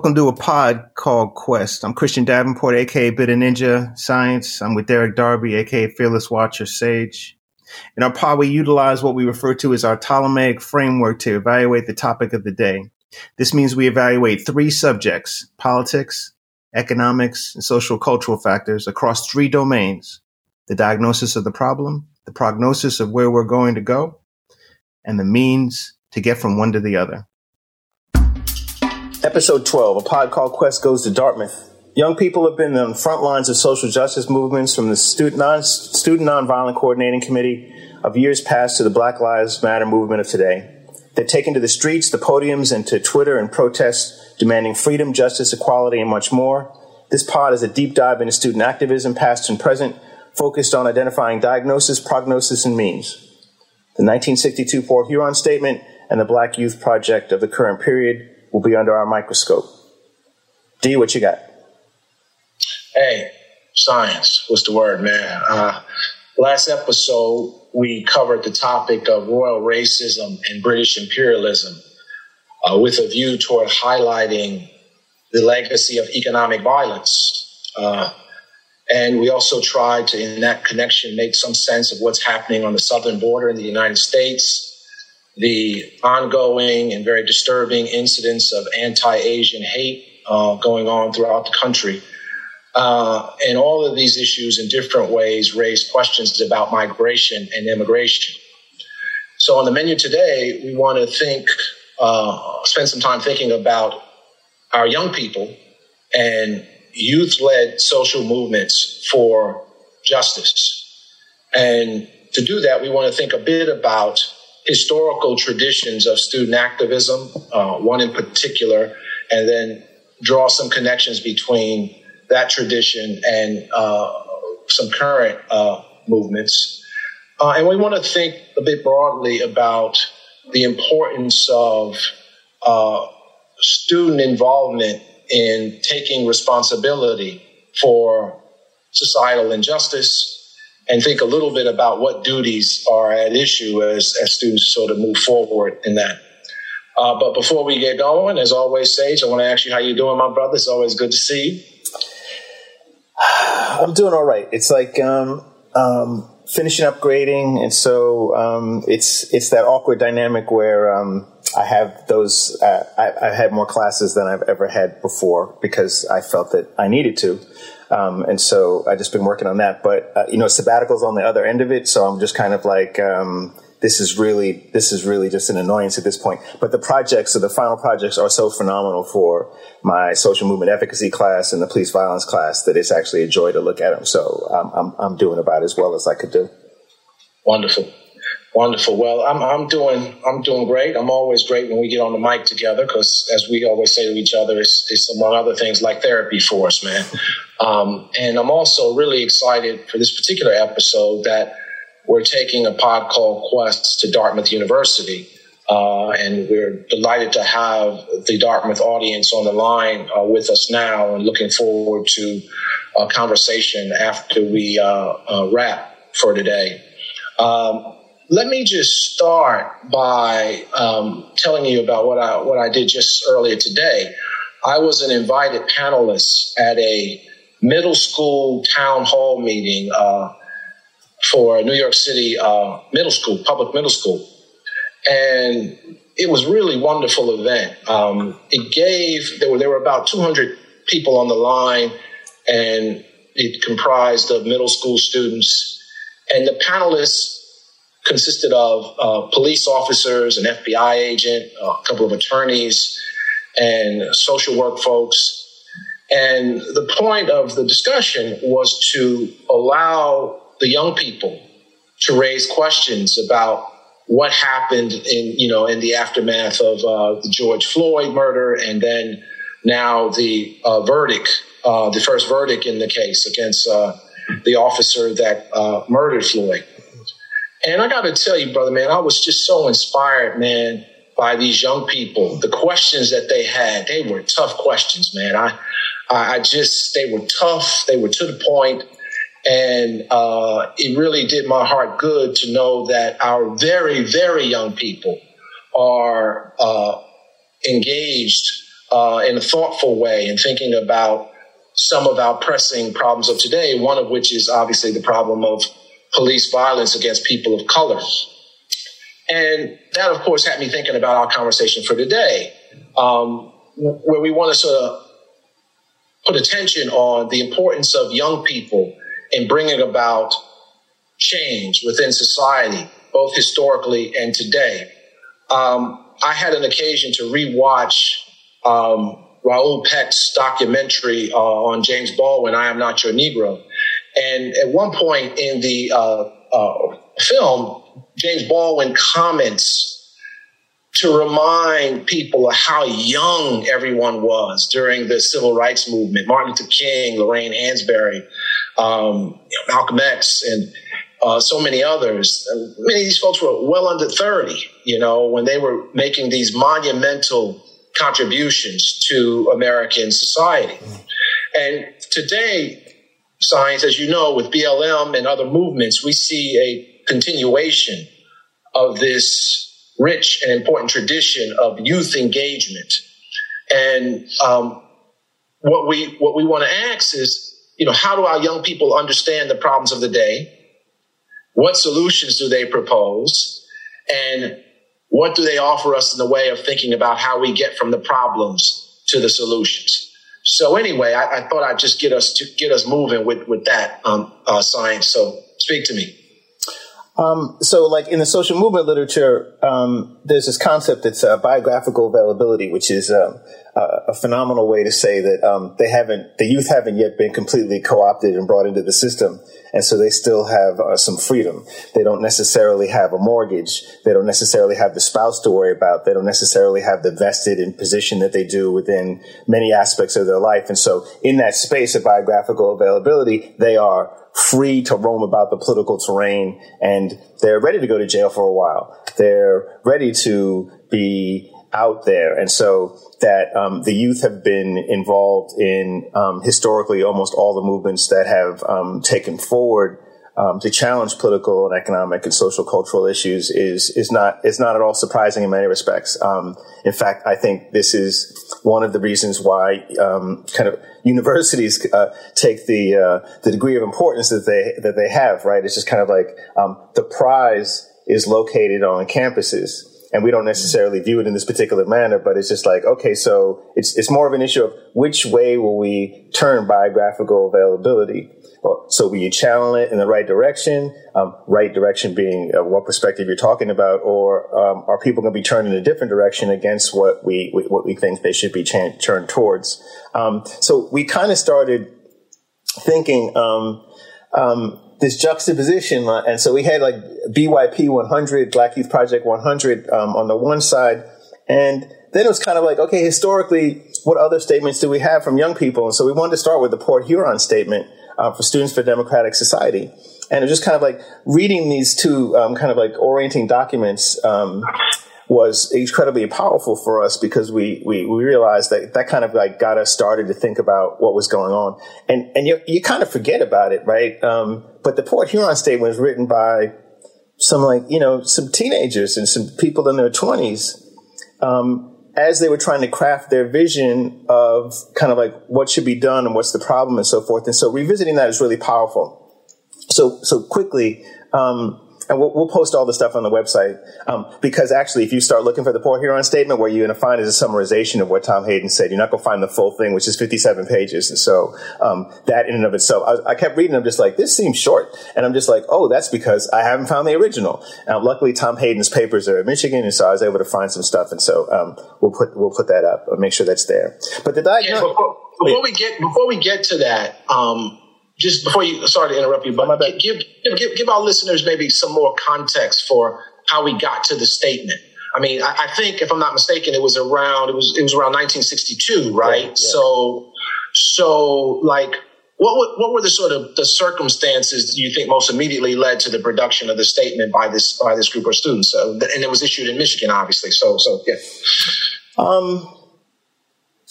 Welcome to a pod called Quest. I'm Christian Davenport, aka Bit of Ninja Science. I'm with Derek Darby, aka Fearless Watcher Sage. In our pod, we utilize what we refer to as our Ptolemaic framework to evaluate the topic of the day. This means we evaluate three subjects politics, economics, and social cultural factors across three domains the diagnosis of the problem, the prognosis of where we're going to go, and the means to get from one to the other. Episode 12, a pod called Quest Goes to Dartmouth. Young people have been on the front lines of social justice movements from the Student, non, Nonviolent Coordinating Committee of years past to the Black Lives Matter movement of today. They've taken to the streets, the podiums, and to Twitter and protests demanding freedom, justice, equality, and much more. This pod is a deep dive into student activism, past and present, focused on identifying diagnosis, prognosis, and means. The 1962 Port Huron Statement and the Black Youth Project of the current period will be under our microscope. D, what you got? Hey, science. What's the word, man? Uh, last episode, we covered the topic of royal racism and British imperialism uh, with a view toward highlighting the legacy of economic violence. Uh, and we also tried to, in that connection, make some sense of what's happening on the southern border in the United States the ongoing and very disturbing incidents of anti Asian hate uh, going on throughout the country. Uh, and all of these issues in different ways raise questions about migration and immigration. So, on the menu today, we want to think, uh, spend some time thinking about our young people and youth led social movements for justice. And to do that, we want to think a bit about historical traditions of student activism, uh, one in particular, and then draw some connections between that tradition and uh, some current uh, movements. Uh, and we want to think a bit broadly about the importance of uh, student involvement in taking responsibility for societal injustice and think a little bit about what duties are at issue as, as students sort of move forward in that. Uh, but before we get going, as always, Sage, I want to ask you how you doing, my brother. It's always good to see you. I'm doing all right. It's like um, um, finishing up grading, and so um, it's it's that awkward dynamic where um, I have those. Uh, I, I had more classes than I've ever had before because I felt that I needed to. Um, and so I've just been working on that. But uh, you know, sabbatical's on the other end of it, so I'm just kind of like. Um, this is really this is really just an annoyance at this point. But the projects, so the final projects, are so phenomenal for my social movement efficacy class and the police violence class that it's actually a joy to look at them. So um, I'm I'm doing about as well as I could do. Wonderful. Wonderful. Well, I'm I'm doing I'm doing great. I'm always great when we get on the mic together because, as we always say to each other, it's, it's among other things like therapy for us, man. Um, and I'm also really excited for this particular episode that we're taking a pod called Quest to Dartmouth University, uh, and we're delighted to have the Dartmouth audience on the line uh, with us now, and looking forward to a conversation after we uh, uh wrap for today. Um, let me just start by um, telling you about what I what I did just earlier today. I was an invited panelist at a middle school town hall meeting uh, for New York City uh, middle school, public middle school, and it was really wonderful event. Um, it gave there were there were about 200 people on the line, and it comprised of middle school students, and the panelists consisted of uh, police officers, an FBI agent, a couple of attorneys, and social work folks. And the point of the discussion was to allow the young people to raise questions about what happened in you know in the aftermath of uh, the George Floyd murder, and then now the uh, verdict, uh, the first verdict in the case against uh, the officer that uh, murdered Floyd. And I got to tell you, brother, man, I was just so inspired, man, by these young people. The questions that they had, they were tough questions, man. I, I just, they were tough. They were to the point, And uh, it really did my heart good to know that our very, very young people are uh, engaged uh, in a thoughtful way and thinking about some of our pressing problems of today, one of which is obviously the problem of police violence against people of color. And that, of course, had me thinking about our conversation for today, um, where we want to sort of put attention on the importance of young people in bringing about change within society, both historically and today. Um, I had an occasion to rewatch um, Raoul Peck's documentary uh, on James Baldwin, I Am Not Your Negro. And at one point in the uh, uh, film, James Baldwin comments to remind people of how young everyone was during the civil rights movement. Martin Luther King, Lorraine Hansberry, um, Malcolm X, and uh, so many others. Many of these folks were well under 30, you know, when they were making these monumental contributions to American society. And today, science, as you know, with BLM and other movements, we see a continuation of this rich and important tradition of youth engagement. And um, what we what we want to ask is, you know, how do our young people understand the problems of the day? What solutions do they propose? And what do they offer us in the way of thinking about how we get from the problems to the solutions? So anyway, I, I thought I'd just get us to get us moving with with that um, uh, science. So speak to me. Um, so, like in the social movement literature, um, there's this concept that's uh, biographical availability, which is a phenomenal way to say that um, they haven't, the youth haven't yet been completely co-opted and brought into the system, and so they still have uh, some freedom. They don't necessarily have a mortgage. They don't necessarily have the spouse to worry about. They don't necessarily have the vested in position that they do within many aspects of their life, and so in that space of biographical availability, they are free to roam about the political terrain and they're ready to go to jail for a while. They're ready to be out there. And so that um, the youth have been involved in um, historically almost all the movements that have um, taken forward um, to challenge political and economic and social cultural issues is is not is not at all surprising in many respects. Um, in fact, I think this is one of the reasons why um, kind of universities uh, take the uh, the degree of importance that they that they have. Right, it's just kind of like the prize is located on campuses and we don't necessarily view it in this particular manner, but it's just like, okay, so it's, it's more of an issue of which way will we turn biographical availability? So will you channel it in the right direction? Um, right direction being uh, what perspective you're talking about, or um, are people going to be turned in a different direction against what we what we think they should be ch- turned towards? Um, so we kind of started thinking um, um, this juxtaposition, and so we had like BYP 100, Black Youth Project 100 um, on the one side, and then it was kind of like, okay, historically, what other statements do we have from young people? And so we wanted to start with the Port Huron statement uh, for Students for Democratic Society. And it was just kind of like reading these two um, kind of like orienting documents um, was incredibly powerful for us because we, we, we realized that that kind of like got us started to think about what was going on. And, and you, you kind of forget about it, right? Um, but the Port Huron statement was written by some like, you know, some teenagers and some people in their twenties. Um, as they were trying to craft their vision of kind of like what should be done and what's the problem and so forth. And so revisiting that is really powerful. So, so quickly, um, and we'll, we'll, post all the stuff on the website um, because actually, if you start looking for the Port Huron statement, what you're going to find is a summarization of what Tom Hayden said. You're not going to find the full thing, which is 57 pages. And so um, that in and of itself, I, I, kept reading. I'm just like, this seems short, and I'm just like, oh, that's because I haven't found the original. Now, luckily, Tom Hayden's papers are in Michigan, and so I was able to find some stuff, and so um, we'll put we'll put that up. and make sure that's there. But the diagnosis. Yeah, before, before we get before we get to that. Um, just before you, sorry to interrupt you, but give, give, give our listeners maybe some more context for how we got to the statement. I mean, I, I, think if I'm not mistaken, it was around it was it was around 1962, right? Yeah, yeah. So, so like, what were, what were the sort of the circumstances you think most immediately led to the production of the statement by this by this group of students? So, and it was issued in Michigan, obviously. So, so yeah. Um,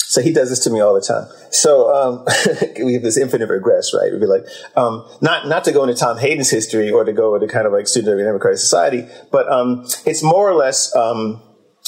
so he does this to me all the time. So um, we have this infinite regress, right? We'd be like, um, not not to go into Tom Hayden's history or to go into kind of like student of democratic society, but um, it's more or less um,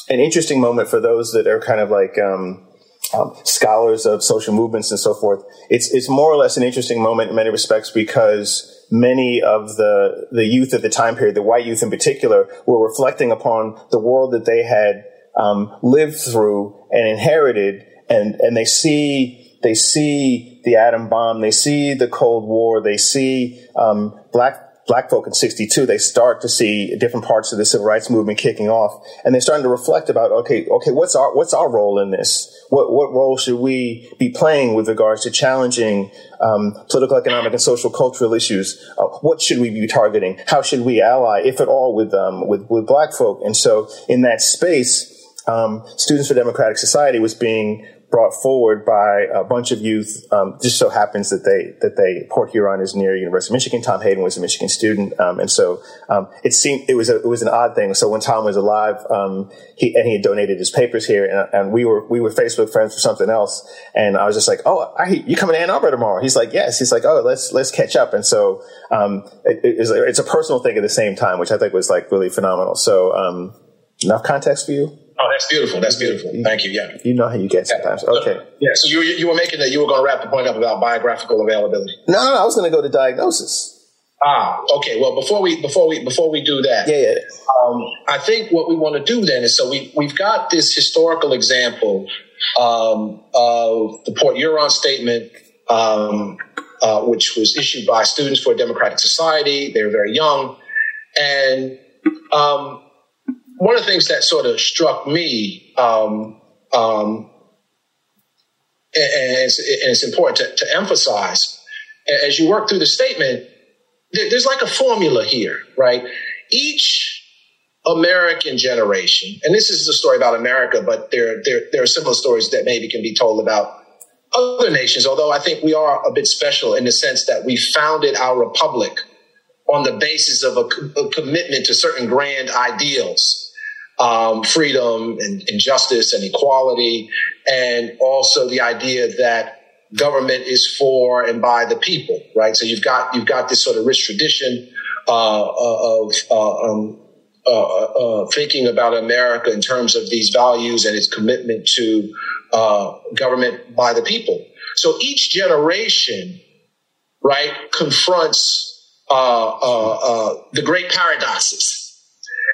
an interesting moment for those that are kind of like um, um, scholars of social movements and so forth. It's it's more or less an interesting moment in many respects because many of the the youth at the time period, the white youth in particular, were reflecting upon the world that they had um, lived through and inherited, and and they see they see the atom bomb, they see the Cold War, they see um, black black folk in 62, they start to see different parts of the civil rights movement kicking off. And they're starting to reflect about, okay, okay, what's our, what's our role in this? What, what role should we be playing with regards to challenging um, political, economic, and social cultural issues? Uh, what should we be targeting? How should we ally, if at all, with, um, with, with black folk? And so in that space, um, Students for Democratic Society was being brought forward by a bunch of youth. Um, just so happens that they that they Port Huron is near University of Michigan. Tom Hayden was a Michigan student, um, and so um, it seemed it was a, it was an odd thing. So when Tom was alive, um, he and he had donated his papers here, and, and, we were we were Facebook friends for something else, and I was just like, oh, I, you coming to Ann Arbor tomorrow? He's like, yes. He's like, oh, let's let's catch up, and so um, it, it's, it's a personal thing at the same time, which I think was like really phenomenal. So um, enough context for you. Oh, that's beautiful. That's beautiful. Thank you. Yeah. You know how you get sometimes. Okay. Yeah. So you you were making that you were going to wrap the point up about biographical availability. No, no, no I was going to go to diagnosis. Ah, okay. Well, before we before we before we do that, yeah, yeah. Um, I think what we want to do then is so we we've got this historical example um, of the Port Huron statement, um, uh, which was issued by Students for a Democratic Society. They were very young, and um, one of the things that sort of struck me, um, um, and, it's, and, it's, important to, to, emphasize, as you work through the statement, there's like a formula here, right? Each American generation, and this is a story about America, but there, there, there are similar stories that maybe can be told about other nations, although I think we are a bit special in the sense that we founded our republic on the basis of a, a commitment to certain grand ideals um, freedom and, and justice and equality, and also the idea that government is for and by the people, right? So you've got you've got this sort of rich tradition uh, of uh, um, uh, uh, thinking about America in terms of these values and its commitment to uh, government by the people. So each generation, right, confronts uh, the great paradoxes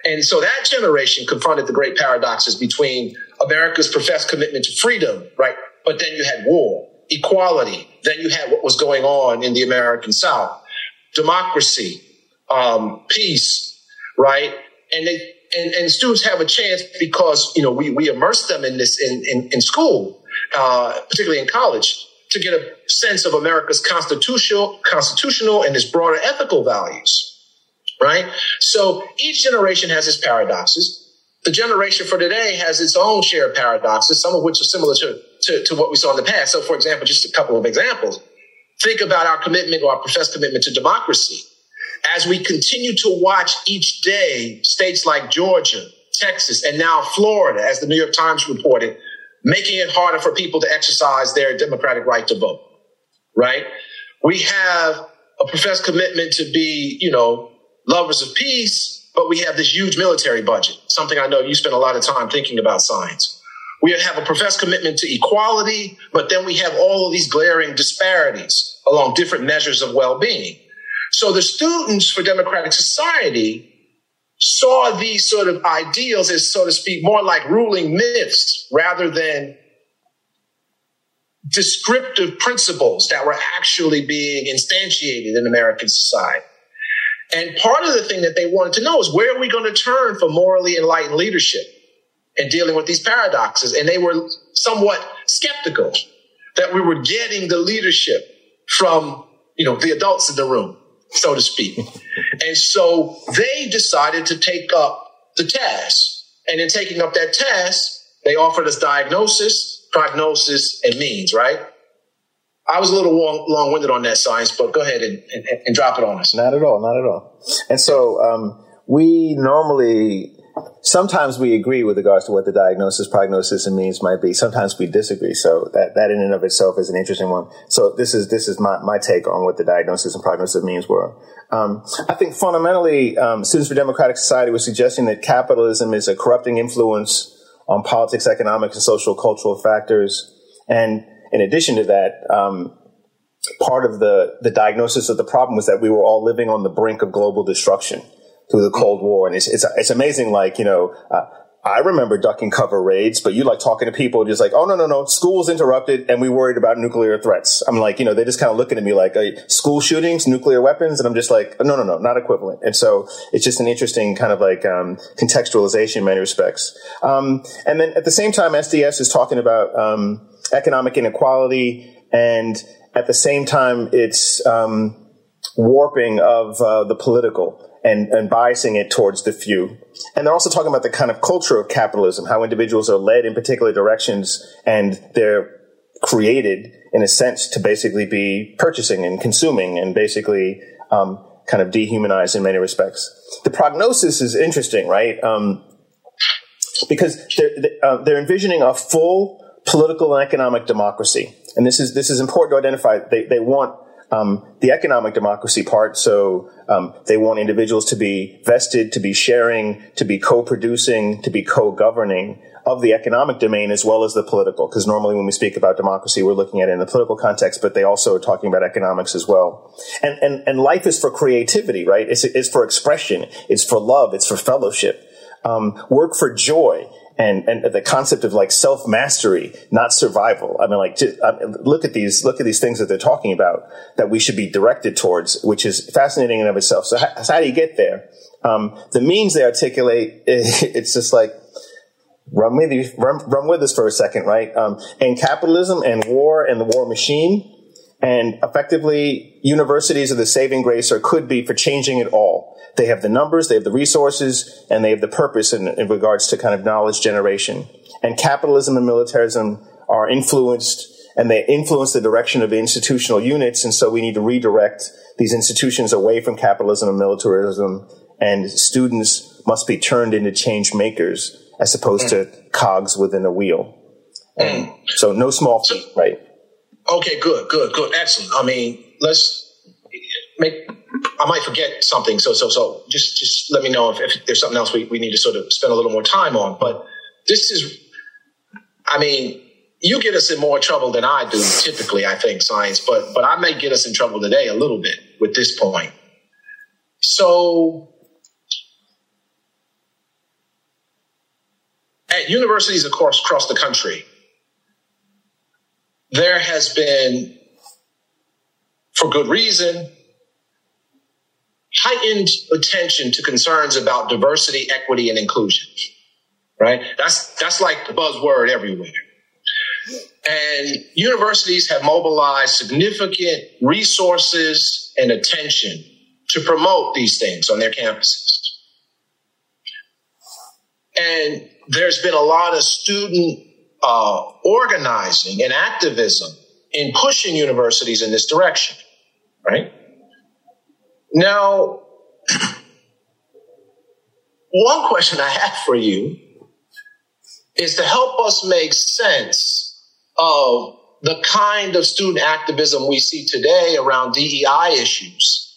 and so that generation confronted the great paradoxes between America's professed commitment to freedom, right? But then you had war, equality. Then you had what was going on in the American South, democracy, um, peace, right? And they and, and students have a chance because you know we we immerse them in this in in, in school, uh, particularly in college, to get a sense of America's constitutional constitutional and its broader ethical values right? So each generation has its paradoxes. The generation for today has its own share of paradoxes, some of which are similar to, to, to what we saw in the past. So, for example, just a couple of examples. Think about our commitment or our professed commitment to democracy. As we continue to watch each day states like Georgia, Texas, and now Florida, as the New York Times reported, making it harder for people to exercise their democratic right to vote, right? We have a professed commitment to be, you know, lovers of peace, but we have this huge military budget, something I know you spend a lot of time thinking about science. We have a professed commitment to equality, but then we have all of these glaring disparities along different measures of well being. So the students for democratic society saw these sort of ideals as, so to speak, more like ruling myths rather than descriptive principles that were actually being instantiated in American society. And part of the thing that they wanted to know is where are we going to turn for morally enlightened leadership and dealing with these paradoxes? And they were somewhat skeptical that we were getting the leadership from, you know, the adults in the room, so to speak. and so they decided to take up the task. And in taking up that task, they offered us diagnosis, prognosis, and means, right? I was a little long, long-winded on that science, but go ahead and, and, and, drop it on us. Not at all, not at all. And so um, we normally, sometimes we agree with regards to what the diagnosis, prognosis, and means might be. Sometimes we disagree. So that, that in and of itself is an interesting one. So this is this is my, my take on what the diagnosis and prognosis means were. Um, I think fundamentally, um, Students for Democratic Society was suggesting that capitalism is a corrupting influence on politics, economics, and social cultural factors And in addition to that, um, part of the, the diagnosis of the problem was that we were all living on the brink of global destruction through the Cold War. And it's, it's, it's amazing, like, you know, uh, I remember ducking cover raids, but you like talking to people just like, oh, no, no, no, school's interrupted and we worried about nuclear threats. I'm like, you know, they're just kind of looking at me like, school shootings, nuclear weapons. And I'm just like, no, no, no, not equivalent. And so it's just an interesting kind of like um, contextualization in many respects. Um, and then at the same time, SDS is talking about um, economic inequality and at the same time, it's um, warping of uh, the political and, and biasing it towards the few. And they're also talking about the kind of culture of capitalism, how individuals are led in particular directions and they're created in a sense to basically be purchasing and consuming and basically um, kind of dehumanized in many respects. The prognosis is interesting, right? Um, because they're, uh, they're envisioning a full political and economic democracy. And this is, this is important to identify. They, they want um, the economic democracy part. So um, they want individuals to be vested, to be sharing, to be co-producing, to be co-governing of the economic domain as well as the political. Because normally when we speak about democracy, we're looking at it in the political context, but they also are talking about economics as well. And and and life is for creativity, right? It's, it's for expression. It's for love. It's for fellowship. Um, work for joy and and the concept of like self mastery, not survival. I mean, like I mean, look at these look at these things that they're talking about that we should be directed towards, which is fascinating in of itself. So how, so how do you get there? Um, the means they articulate, it's just like run with run, run with us for a second, right? Um, and capitalism and war and the war machine. And effectively, universities are the saving grace or could be for changing it all they have the numbers, they have the resources, and they have the purpose in, in regards to kind of knowledge generation. And capitalism and militarism are influenced and they influence the direction of the institutional units. And so we need to redirect these institutions away from capitalism and militarism. And students must be turned into change makers as opposed mm. to cogs within a wheel. Mm. So no small feat, right? Okay, good, good, good. Excellent. I mean, let's make I might forget something. So, so, so just, just let me know if, if there's something else we, we need to sort of spend a little more time on. But this is, I mean, you get us in more trouble than I do typically, I think, science, but, but I may get us in trouble today a little bit with this point. So, at universities, course, across the country, there has been, for good reason, heightened attention to concerns about diversity, equity, and inclusion. Right? That's that's like the buzzword everywhere. And universities have mobilized significant resources and attention to promote these things on their campuses. And there's been a lot of student uh, organizing and activism in pushing universities in this direction, right? Now, one question I have for you is to help us make sense of the kind of student activism we see today around DEI issues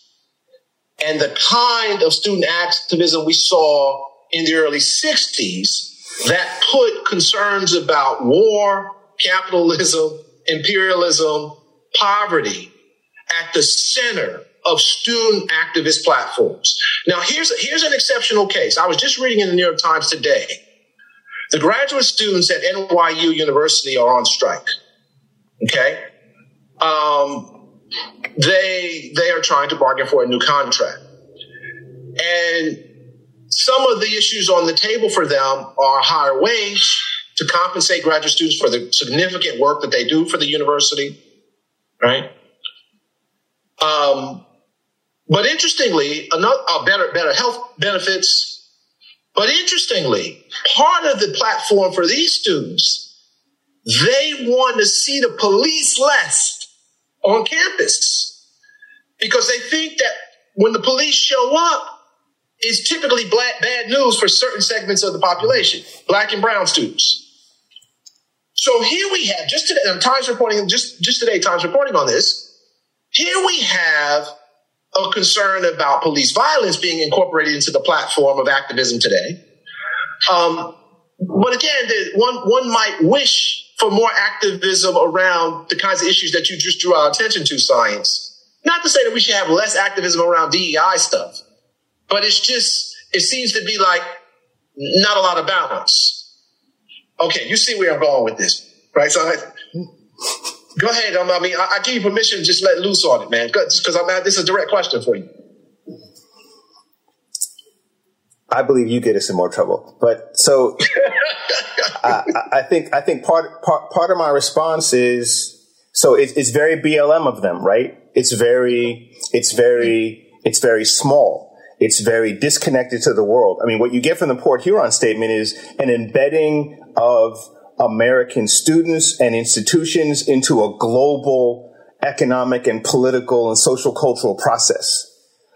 and the kind of student activism we saw in the early 60s that put concerns about war, capitalism, imperialism, poverty at the center of student activist platforms. Now, here's, here's an exceptional case. I was just reading in the New York Times today. The graduate students at NYU University are on strike. Okay? Um, they, they are trying to bargain for a new contract. And some of the issues on the table for them are higher wage to compensate graduate students for the significant work that they do for the university, right? Um, but interestingly, another uh, better better health benefits. But interestingly, part of the platform for these students, they want to see the police less on campus because they think that when the police show up, it's typically black, bad news for certain segments of the population, black and brown students. So here we have just today, Times reporting just just today, Times reporting on this. Here we have a concern about police violence being incorporated into the platform of activism today. Um, but again, one one might wish for more activism around the kinds of issues that you just drew our attention to, science. Not to say that we should have less activism around DEI stuff, but it's just, it seems to be like not a lot of balance. Okay, you see where I'm going with this, right? So I, go ahead. Um, I mean, I, I, give you permission to just let loose on it, man. Because I'm at, this is a direct question for you. I believe you get us in more trouble. But so I, I, think I think part part part of my response is so it, it's very BLM of them, right? It's very it's very it's very small. It's very disconnected to the world. I mean, what you get from the Port Huron statement is an embedding of American students and institutions into a global economic and political and social cultural process.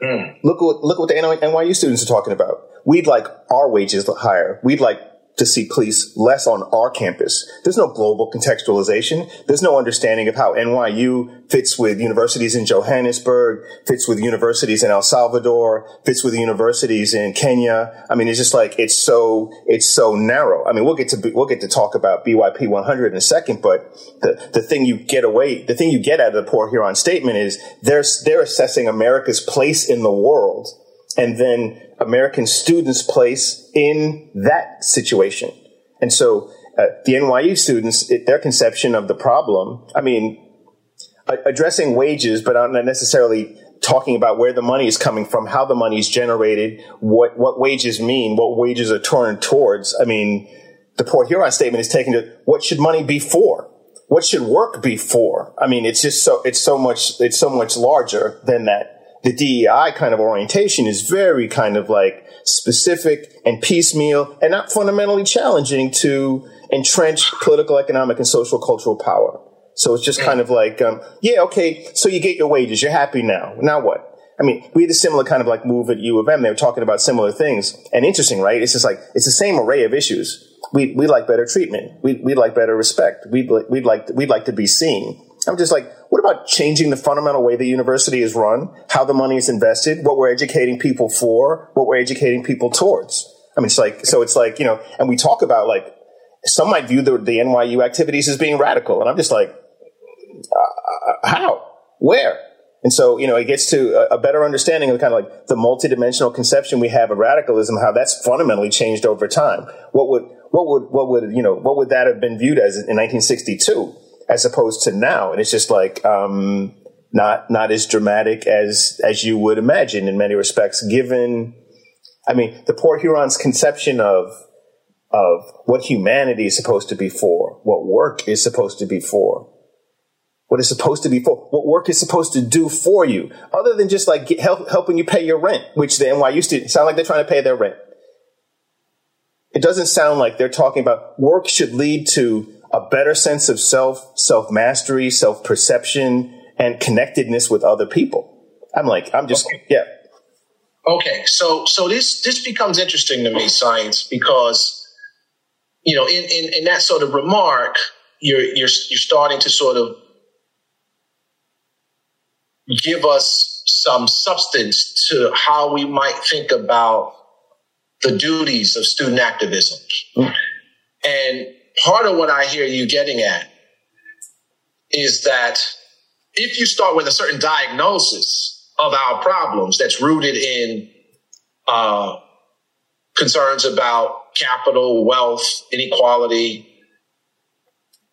Mm. Look what look what the NYU students are talking about. We'd like our wages higher. We'd like to see police less on our campus. There's no global contextualization. There's no understanding of how NYU fits with universities in Johannesburg, fits with universities in El Salvador, fits with universities in Kenya. I mean, it's just like, it's so, it's so narrow. I mean, we'll get to, we'll get to talk about BYP 100 in a second, but the, the thing you get away, the thing you get out of the Port Huron statement is they're, they're assessing America's place in the world and then American students' place in that situation. And so uh, the NYU students, it, their conception of the problem, I mean, addressing wages, but not necessarily talking about where the money is coming from, how the money is generated, what, what wages mean, what wages are turned towards. I mean, the Port Huron statement is taken to what should money be for? What should work be for? I mean, it's just so, it's so much, it's so much larger than that the DEI kind of orientation is very kind of like specific and piecemeal and not fundamentally challenging to entrenched political, economic, and social cultural power. So it's just kind of like, um, yeah, okay, so you get your wages, you're happy now. Now what? I mean, we had a similar kind of like move at U of M. They were talking about similar things. And interesting, right? It's just like, it's the same array of issues. We, we like better treatment. We, we like better respect. We'd, we'd like, we'd like to be seen. I'm just like, what about changing the fundamental way the university is run, how the money is invested, what we're educating people for, what we're educating people towards? I mean, it's like, so it's like, you know, and we talk about like, some might view the, the NYU activities as being radical. And I'm just like, uh, how? Where? And so, you know, it gets to a, a, better understanding of kind of like the multidimensional conception we have of radicalism, how that's fundamentally changed over time. What would, what would, what would, you know, what would that have been viewed as in 1962? As opposed to now. And it's just like, um, not, not as dramatic as, as you would imagine in many respects, given, I mean, the Port Huron's conception of, of what humanity is supposed to be for, what work is supposed to be for, what is supposed to be for, what work is supposed to do for you, other than just like help, helping you pay your rent, which the NYU students sound like they're trying to pay their rent. It doesn't sound like they're talking about work should lead to a better sense of self, self mastery, self perception, and connectedness with other people. I'm like, I'm just, okay. yeah. Okay, so so this this becomes interesting to me, science, because you know, in in, in that sort of remark, you're you're you're starting to sort of give us some substance to how we might think about the duties of student activism. Mm. And part of what I hear you getting at is that if you start with a certain diagnosis of our problems that's rooted in uh, concerns about capital, wealth, inequality,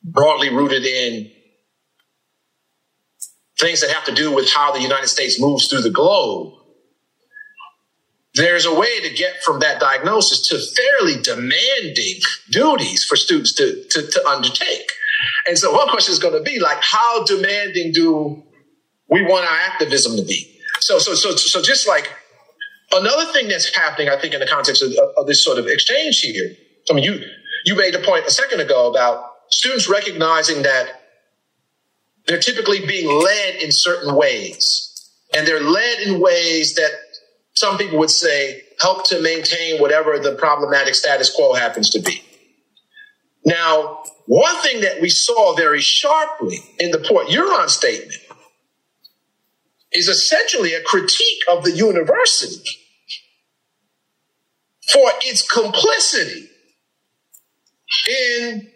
broadly rooted in things that have to do with how the United States moves through the globe, there's a way to get from that diagnosis to fairly demanding duties for students to, to, to undertake. And so one question is going to be like, how demanding do we want our activism to be? So, so, so, so just like another thing that's happening, I think, in the context of, of this sort of exchange here. I mean, you, you made a point a second ago about students recognizing that they're typically being led in certain ways. And they're led in ways that some people would say, help to maintain whatever the problematic status quo happens to be. Now, one thing that we saw very sharply in the Port Huron statement is essentially a critique of the university for its complicity in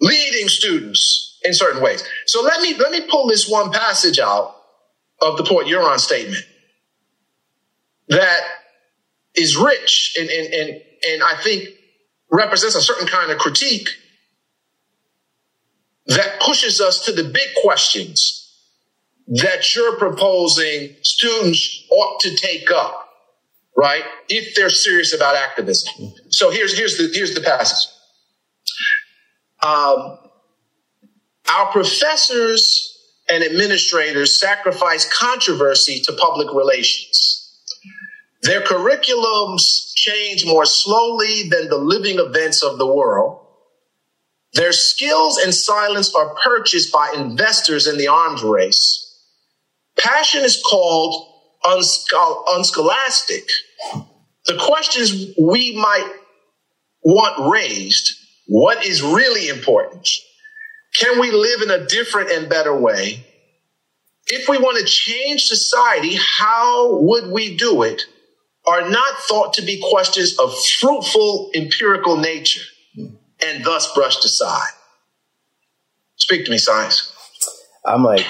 leading students in certain ways. So let me let me pull this one passage out of the Port Huron statement that is rich and and and, and I think represents a certain kind of critique that pushes us to the big questions that you're proposing students ought to take up, right? If they're serious about activism. So here's here's the here's the passage. Um, our professors and administrators sacrifice controversy to public relations. Their curriculums change more slowly than the living events of the world. Their skills and silence are purchased by investors in the arms race. Passion is called unscholastic. The questions we might want raised what is really important? Can we live in a different and better way? If we want to change society, how would we do it? Are not thought to be questions of fruitful empirical nature and thus brushed aside. Speak to me, science. I'm like,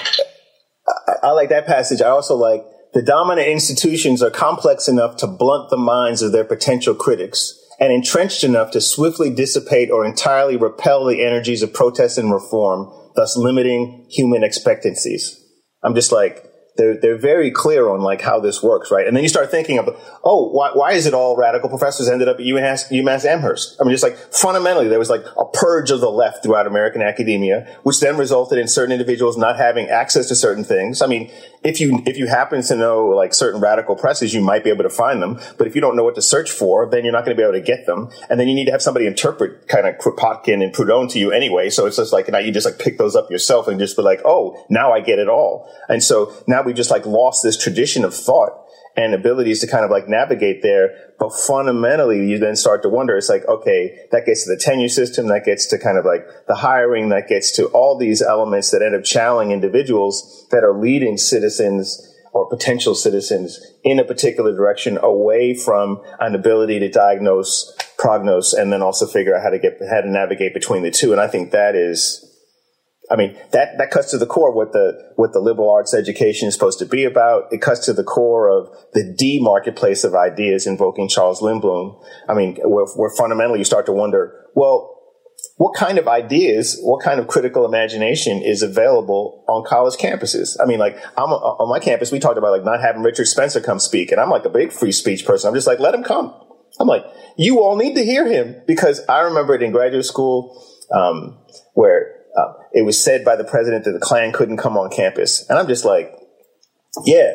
I, like that passage. I also like the dominant institutions are complex enough to blunt the minds of their potential critics and entrenched enough to swiftly dissipate or entirely repel the energies of protest and reform, thus limiting human expectancies. I'm just like, they're, they're very clear on like how this works, right? And then you start thinking of, oh, why, why is it all radical professors ended up at UMass, UMass Amherst? I mean, just like fundamentally, there was like a purge of the left throughout American academia, which then resulted in certain individuals not having access to certain things. I mean, if you if you happen to know like certain radical presses, you might be able to find them. But if you don't know what to search for, then you're not going to be able to get them. And then you need to have somebody interpret kind of Kropotkin and Proudhon to you anyway. So it's just like now you just like pick those up yourself and just be like, oh, now I get it all. And so now we just like lost this tradition of thought and abilities to kind of like navigate there. But fundamentally, you then start to wonder, it's like, okay, that gets to the tenure system, that gets to kind of like the hiring, that gets to all these elements that end up challenging individuals that are leading citizens or potential citizens in a particular direction away from an ability to diagnose, prognose, and then also figure out how to get, how to navigate between the two. And I think that is, I mean, that, that cuts to the core what the, what the liberal arts education is supposed to be about. It cuts to the core of the D marketplace of ideas invoking Charles Lindblom. I mean, where, where fundamentally you start to wonder, well, what kind of ideas, what kind of critical imagination is available on college campuses? I mean, like I'm on my campus, we talked about like not having Richard Spencer come speak, and I'm like a big free speech person. I'm just like, let him come. I'm like, you all need to hear him because I remember it in graduate school um, where it was said by the president that the Klan couldn't come on campus. And I'm just like, yeah.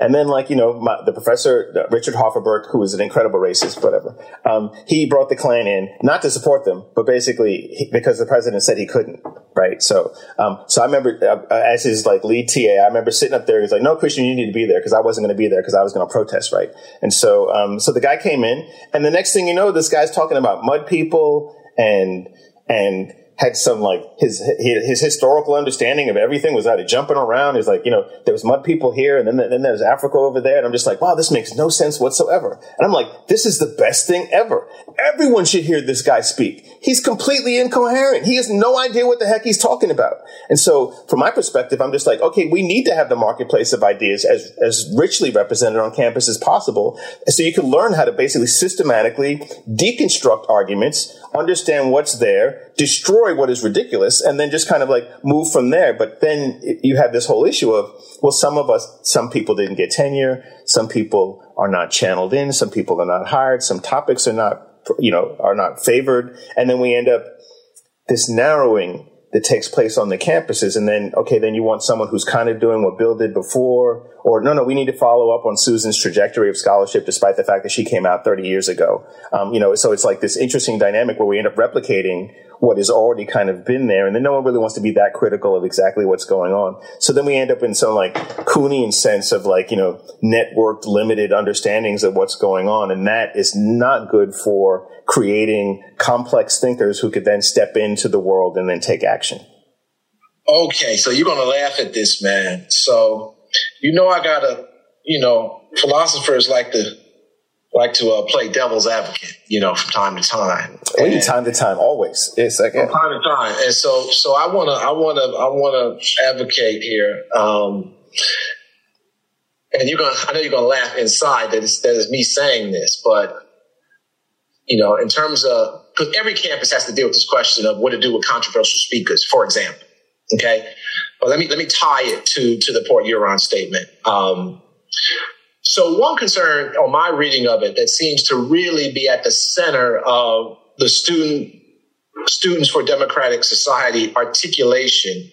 And then, like, you know, my, the professor, uh, Richard Hofferbert, who was an incredible racist, whatever, um, he brought the Klan in, not to support them, but basically he, because the president said he couldn't, right? So, um, so I remember uh, uh as his, like, lead TA, I remember sitting up there, he's like, no, Christian, you need to be there because I wasn't going to be there because I was going to protest, right? And so, um, so the guy came in, and the next thing you know, this guy's talking about mud people and, and, had some like his his historical understanding of everything was out of jumping around. He's like, you know, there was mud people here, and then then there's Africa over there, and I'm just like, wow, this makes no sense whatsoever. And I'm like, this is the best thing ever. Everyone should hear this guy speak. He's completely incoherent. He has no idea what the heck he's talking about. And so, from my perspective, I'm just like, okay, we need to have the marketplace of ideas as as richly represented on campus as possible, so you can learn how to basically systematically deconstruct arguments, understand what's there, destroy what is ridiculous, and then just kind of like move from there. But then you have this whole issue of, well, some of us, some people didn't get tenure, some people are not channeled in, some people are not hired, some topics are not, you know, are not favored, and then we end up this narrowing that takes place on the campuses. And then, okay, then you want someone who's kind of doing what Bill did before, or no, no, we need to follow up on Susan's trajectory of scholarship, despite the fact that she came out 30 years ago. Um, you know, so it's like this interesting dynamic where we end up replicating what has already kind of been there. And then no one really wants to be that critical of exactly what's going on. So then we end up in some like Kuhnian sense of like, you know, networked, limited understandings of what's going on. And that is not good for creating complex thinkers who could then step into the world and then take action. Okay. So you're going to laugh at this, man. So, you know, I gotta, you know, philosophers like to like to uh, play devil's advocate, you know, from time to time. Need time to time, always. It's like from time to time, and so so I want to I want to I want to advocate here. Um, and you're gonna I know you're gonna laugh inside that it's, that is me saying this, but you know, in terms of because every campus has to deal with this question of what to do with controversial speakers, for example. Okay, but let me let me tie it to to the Port Huron statement. Um, so one concern on my reading of it that seems to really be at the center of the student Students for Democratic Society articulation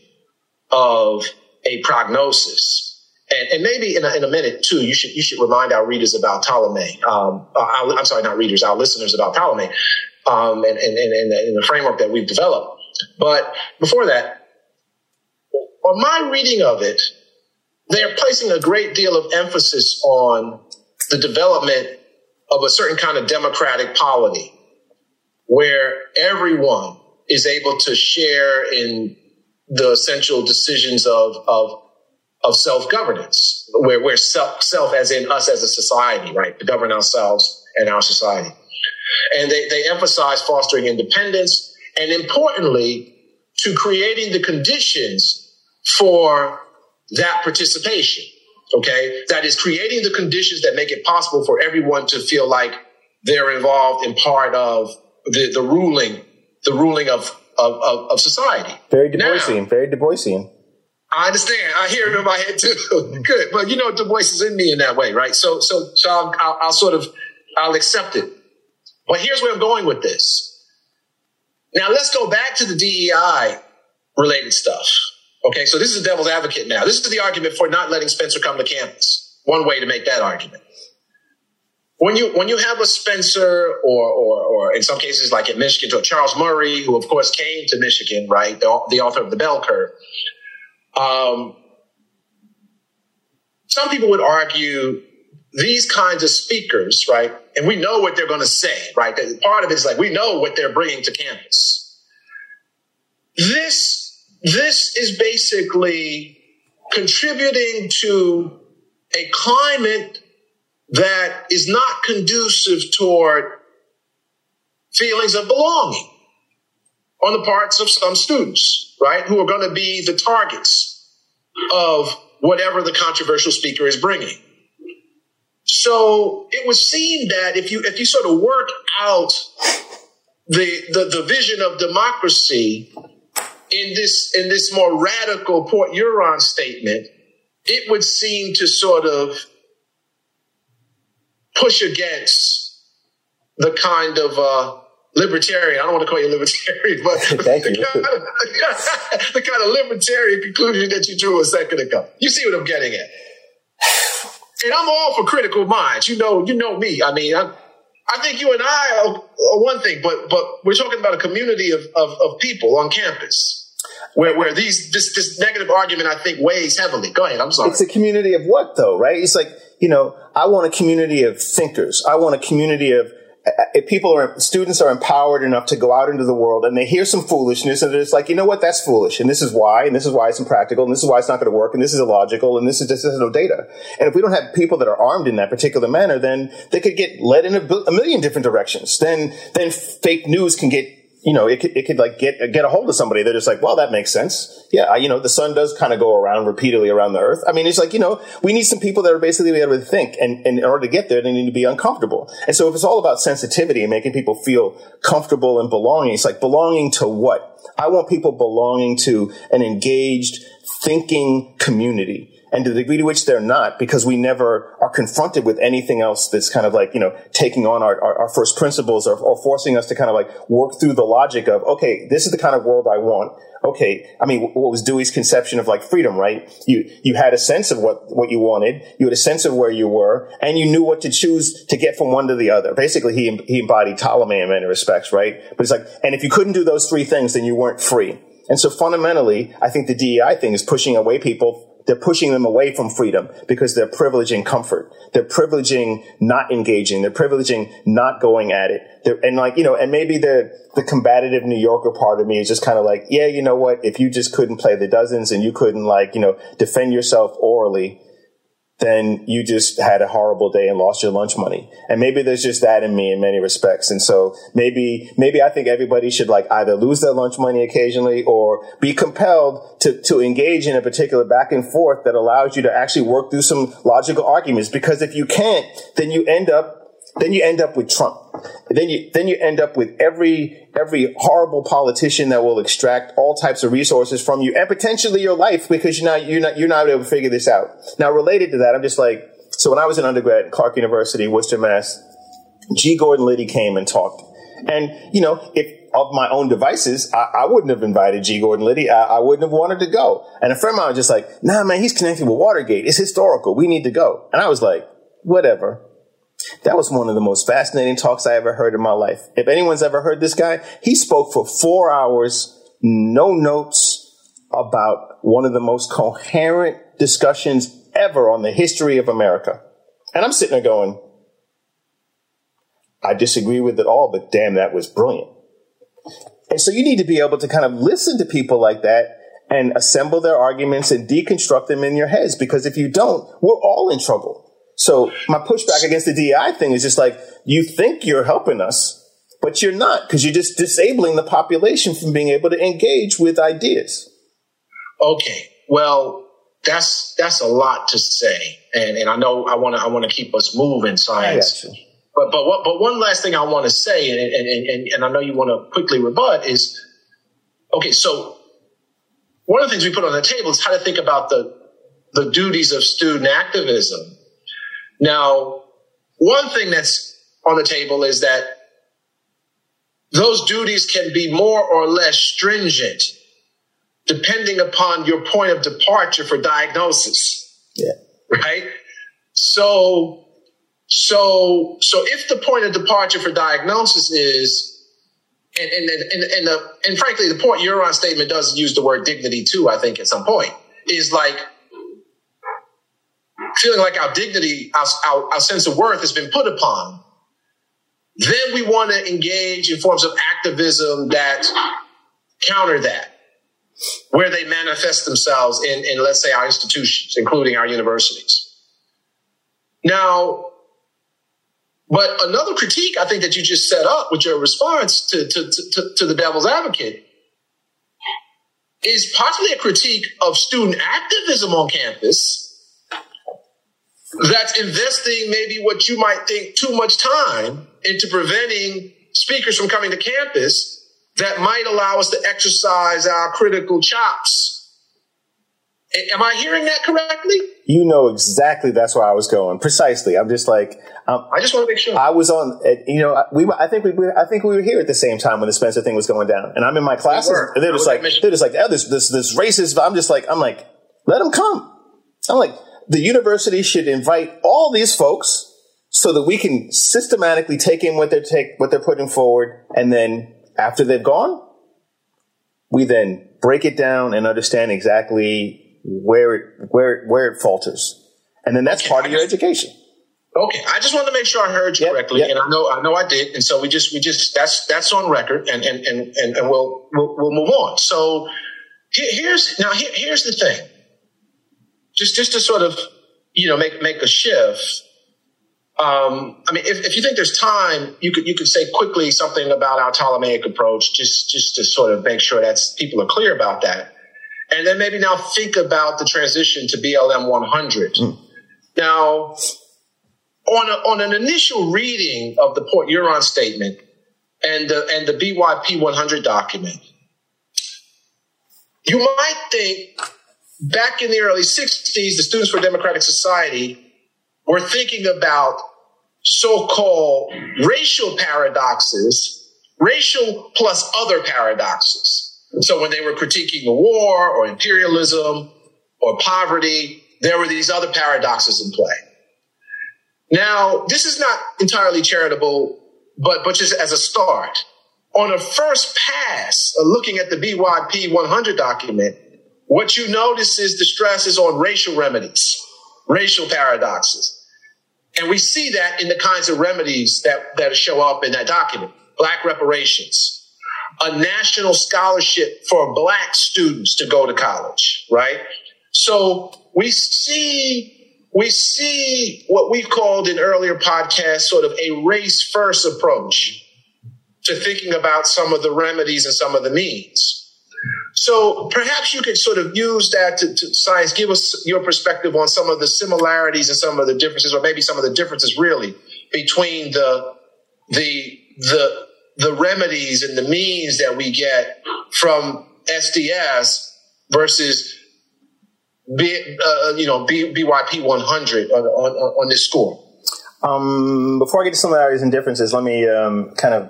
of a prognosis. And, and maybe in a, in a, minute too, you should you should remind our readers about Ptolemy. Um, uh, our, I'm sorry, not readers, our listeners about Ptolemy, um, and, and, and, and the framework that we've developed. But before that, on my reading of it, they're placing a great deal of emphasis on the development of a certain kind of democratic polity where everyone is able to share in the essential decisions of, of, of self-governance, where, where self, self as in us as a society, right, to govern ourselves and our society. And they, they emphasize fostering independence and importantly, to creating the conditions for that participation. Okay. That is creating the conditions that make it possible for everyone to feel like they're involved in part of the, the ruling, the ruling of, of, of, of society. Very Du Boisian, very Du Boisian. I understand. I hear it in my head too. Good. But you know, Du Bois is in me in that way, right? So, so, so I'll, I'll, I'll sort of, I'll accept it. But here's where I'm going with this. Now let's go back to the DEI related stuff. Okay, so this is the devil's advocate now. This is the argument for not letting Spencer come to campus. One way to make that argument. When you when you have a Spencer or or, or in some cases like in Michigan to Charles Murray, who of course came to Michigan, right, the, the author of the Bell Curve. Um, some people would argue these kinds of speakers, right, and we know what they're going to say, right. Part of it is like we know what they're bringing to campus. This this is basically contributing to a climate that is not conducive toward feelings of belonging on the parts of some students, right, who are going to be the targets of whatever the controversial speaker is bringing. So it would seem that if you if you sort of work out the the, the vision of democracy in this in this more radical Port Huron statement, it would seem to sort of push against the kind of uh, libertarian. I don't want to call you libertarian, but the, you. Kind of, the kind of libertarian conclusion that you drew a second ago. You see what I'm getting at? And I'm all for critical minds. You know, you know me. I mean, I, I think you and I are, are, one thing, but but we're talking about a community of, of, of people on campus where, where these this this negative argument I think weighs heavily. Go ahead. I'm sorry. It's a community of what though, right? It's like you know, I want a community of thinkers. I want a community of uh, if people are students are empowered enough to go out into the world and they hear some foolishness and it's like you know what that's foolish and this is why and this is why it's impractical and this is why it's not going to work and this is illogical and this is this is no data and if we don't have people that are armed in that particular manner then they could get led in a, a million different directions then then fake news can get you know, it could, it could like get, get a hold of somebody. They're just like, well, that makes sense. Yeah. You know, the sun does kind of go around repeatedly around the earth. I mean, it's like, you know, we need some people that are basically able to think and, and in order to get there, they need to be uncomfortable. And so if it's all about sensitivity and making people feel comfortable and belonging, it's like belonging to what? I want people belonging to an engaged thinking community and to the degree to which they're not, because we never are confronted with anything else that's kind of like, you know, taking on our, our, our first principles or, or, forcing us to kind of like work through the logic of, okay, this is the kind of world I want. Okay. I mean, what was Dewey's conception of like freedom, right? You, you had a sense of what, what you wanted. You had a sense of where you were and you knew what to choose to get from one to the other. Basically, he, he embodied Ptolemy in many respects, right? But it's like, and if you couldn't do those three things, then you weren't free. And so fundamentally, I think the DEI thing is pushing away people they're pushing them away from freedom because they're privileging comfort. They're privileging not engaging. They're privileging not going at it. They're, and like, you know, and maybe the, the combative New Yorker part of me is just kind of like, yeah, you know what? If you just couldn't play the dozens and you couldn't like, you know, defend yourself orally, then you just had a horrible day and lost your lunch money. And maybe there's just that in me in many respects. And so maybe, maybe I think everybody should like either lose their lunch money occasionally or be compelled to, to engage in a particular back and forth that allows you to actually work through some logical arguments. Because if you can't, then you end up then you end up with Trump. Then you then you end up with every every horrible politician that will extract all types of resources from you and potentially your life because you're not you're not you're not able to figure this out. Now, related to that, I'm just like so. When I was an undergrad at Clark University, Worcester, Mass, G. Gordon Liddy came and talked, and you know if of my own devices, I, I, wouldn't have invited G. Gordon Liddy. I, I, wouldn't have wanted to go. And a friend of mine was just like, nah, man, he's connected with Watergate. It's historical. We need to go. And I was like, whatever. That was one of the most fascinating talks I ever heard in my life. If anyone's ever heard this guy, he spoke for four hours, no notes about one of the most coherent discussions ever on the history of America. And I'm sitting there going, I disagree with it all, but damn, that was brilliant. And so you need to be able to kind of listen to people like that and assemble their arguments and deconstruct them in your heads because if you don't, we're all in trouble. So my pushback against the DEI thing is just like, you think you're helping us, but you're not because you're just disabling the population from being able to engage with ideas. Okay. Well, that's that's a lot to say, and and I know I want to I want to keep us moving, science. But but what, but one last thing I want to say, and and, and and I know you want to quickly rebut is, okay. So one of the things we put on the table is how to think about the the duties of student activism now, one thing that's on the table is that those duties can be more or less stringent depending upon your point of departure for diagnosis. Yeah. Right? So so so if the point of departure for diagnosis is and and and, and, the, uh, and frankly the Port Huron statement does use the word dignity too, I think at some point, is like feeling like our dignity, our, our, our sense of worth has been put upon, then we want to engage in forms of activism that counter that, where they manifest themselves in, in let's say, our institutions, including our universities. Now, but another critique I think that you just set up with your response to, to, to, to the devil's advocate is possibly a critique of student activism on campus that's investing maybe what you might think too much time into preventing speakers from coming to campus that might allow us to exercise our critical chops. Am I hearing that correctly? You know exactly that's where I was going. Precisely. I'm just like, um, I just want to make sure. I was on, you know, we, I think we, I think we were here at the same time when the Spencer thing was going down, and I'm in my classes, and they're just like, they're just like, oh, this, this, this racist. I'm just like, I'm like, let them come. I'm like, the university should invite all these folks so that we can systematically take in what they're take what they're putting forward, and then after they've gone, we then break it down and understand exactly where it where where it falters, and then that's okay, part of your education. Okay, I just wanted to make sure I heard you yep, correctly, yep. and I know I know I did, and so we just we just that's that's on record, and and and and, and we'll, we'll we'll move on. So here's now here, here's the thing just just to sort of you know make make a shift. Um, I mean, if, if you think there's time, you could you could say quickly something about our Ptolemaic approach, just just to sort of make sure that people are clear about that, and then maybe now think about the transition to BLM 100. Mm. Now, on a, on an initial reading of the Port Huron statement and the and the BYP 100 document, you might think back in the early 60s, the Students for Democratic Society were thinking about so called racial paradoxes, racial plus other paradoxes. So when they were critiquing the war or imperialism or poverty, there were these other paradoxes in play. Now, this is not entirely charitable, but, but just as a start. On a first pass, uh, looking at the BYP 100 document, what you notice is the stress is on racial remedies, racial paradoxes. And we see that in the kinds of remedies that, that show up in that document. Black reparations, a national scholarship for black students to go to college, right? So we see we see what we've called in earlier podcasts sort of a race first approach to thinking about some of the remedies and some of the means. So perhaps you could sort of use that to, to, science, give us your perspective on some of the similarities and some of the differences, or maybe some of the differences really between the the the the remedies and the means that we get from SDS versus B, uh, you know B, BYP 100 on, on, on this score. Um, before I get to similarities and differences, let me um, kind of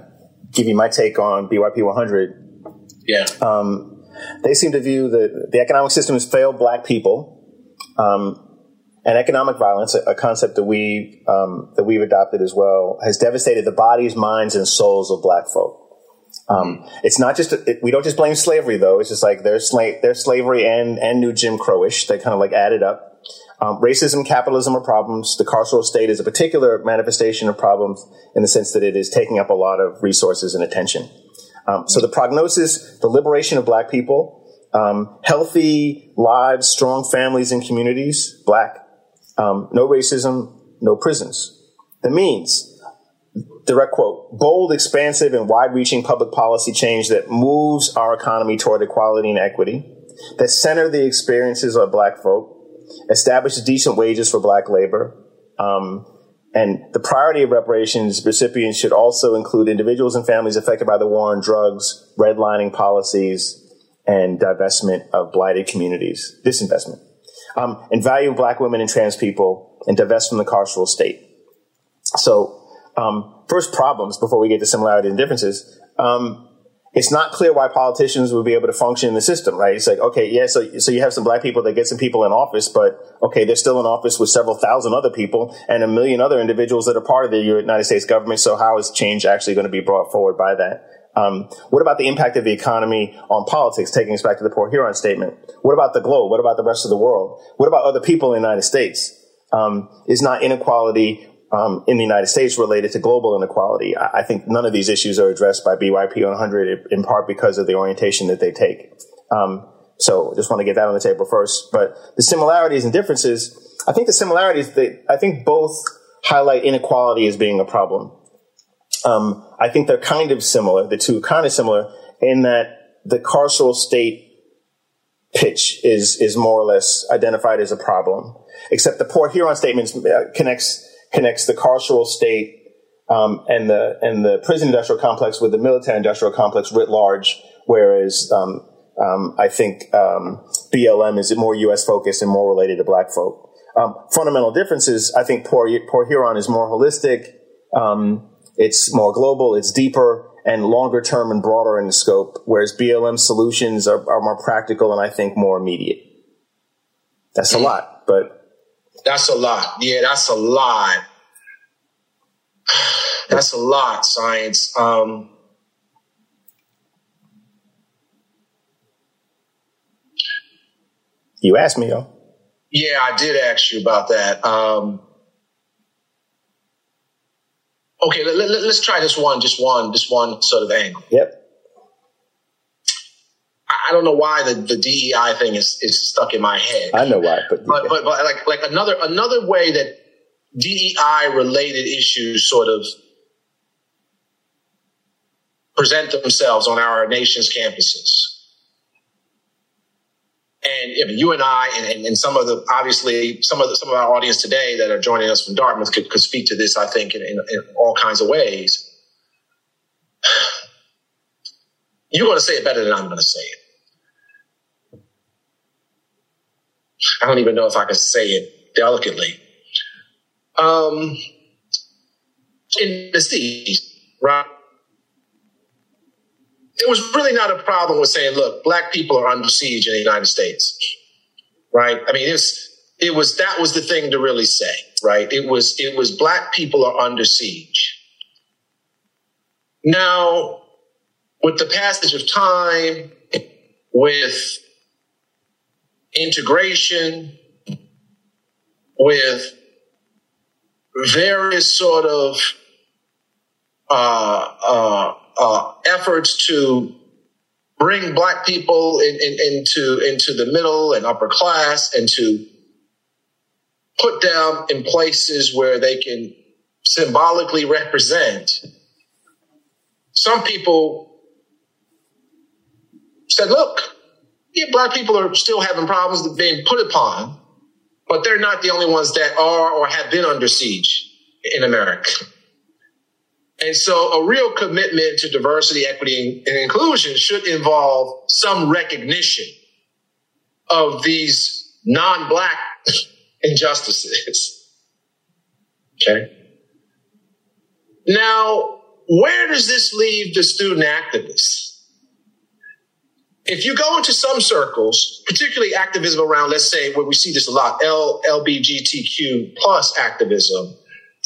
give you my take on BYP 100. Yeah. Um, they seem to view that the economic system has failed black people. Um, and economic violence, a, concept that we um, that we've adopted as well, has devastated the bodies, minds, and souls of black folk. Um, it's not just it, we don't just blame slavery though. It's just like there's sla- there's slavery and and new Jim Crowish. They kind of like added up. Um, racism, capitalism are problems. The carceral state is a particular manifestation of problems in the sense that it is taking up a lot of resources and attention. Um, so the prognosis, the liberation of black people, um, healthy lives, strong families and communities, black, um, no racism, no prisons. The means, direct quote, bold, expansive, and wide reaching public policy change that moves our economy toward equality and equity, that center the experiences of black folk, establishes decent wages for black labor, um, and the priority of reparations recipients should also include individuals and families affected by the war on drugs, redlining policies, and divestment of blighted communities, disinvestment, um, and value black women and trans people, and divest from the carceral state. So, um, first problems before we get to similarities and differences. Um, it's not clear why politicians would be able to function in the system, right? It's like, okay, yeah, so, so you have some black people that get some people in office, but okay, they're still in office with several thousand other people and a million other individuals that are part of the United States government. So how is change actually going to be brought forward by that? Um, what about the impact of the economy on politics, taking us back to the Port Huron statement? What about the globe? What about the rest of the world? What about other people in the United States? Um, is not inequality um, in the United States related to global inequality. I, I, think none of these issues are addressed by BYP 100 in part because of the orientation that they take. Um, so just want to get that on the table first. But the similarities and differences, I think the similarities, they, I think both highlight inequality as being a problem. Um, I think they're kind of similar. The two kind of similar in that the carceral state pitch is is more or less identified as a problem. Except the Port Huron statement connects connects the carceral state um, and the and the prison industrial complex with the military industrial complex writ large. Whereas um, um, I think um, BLM is more U.S. focused and more related to Black folk. Um, fundamental differences. I think Port, Port Huron is more holistic. Um, it's more global. It's deeper and longer term and broader in scope. Whereas BLM solutions are, are more practical and I think more immediate. That's a mm-hmm. lot, but that's a lot. Yeah, that's a lot. That's a lot, science. Um, you asked me, though. Yeah, I did ask you about that. Um, okay, let, us let, try this one, just one, just one sort of angle. Yep. I don't know why the, the DEI thing is, is stuck in my head. I know why, but but, but, but like like another another way that DEI related issues sort of present themselves on our nation's campuses. And if you and I, and, and, some of the obviously some of the, some of our audience today that are joining us from Dartmouth could, could speak to this, I think, in, in, in all kinds of ways. You're going to say it better than I'm going to say it. I don't even know if I can say it delicately. Um, in the cities, right? There was really not a problem with saying, look, black people are under siege in the United States, right? I mean, it was, it was, that was the thing to really say, right? It was, it was black people are under siege. Now, with the passage of time, with integration with various sort of uh, uh, uh, efforts to bring black people in, in, into into the middle and upper class and to put them in places where they can symbolically represent, some people said, look, yeah, black people are still having problems being put upon, but they're not the only ones that are or have been under siege in America. And so a real commitment to diversity, equity, and inclusion should involve some recognition of these non black injustices. Okay. Now, where does this leave the student activists? If you go into some circles, particularly activism around, let's say, where we see this a lot, L, LBGTQ plus activism,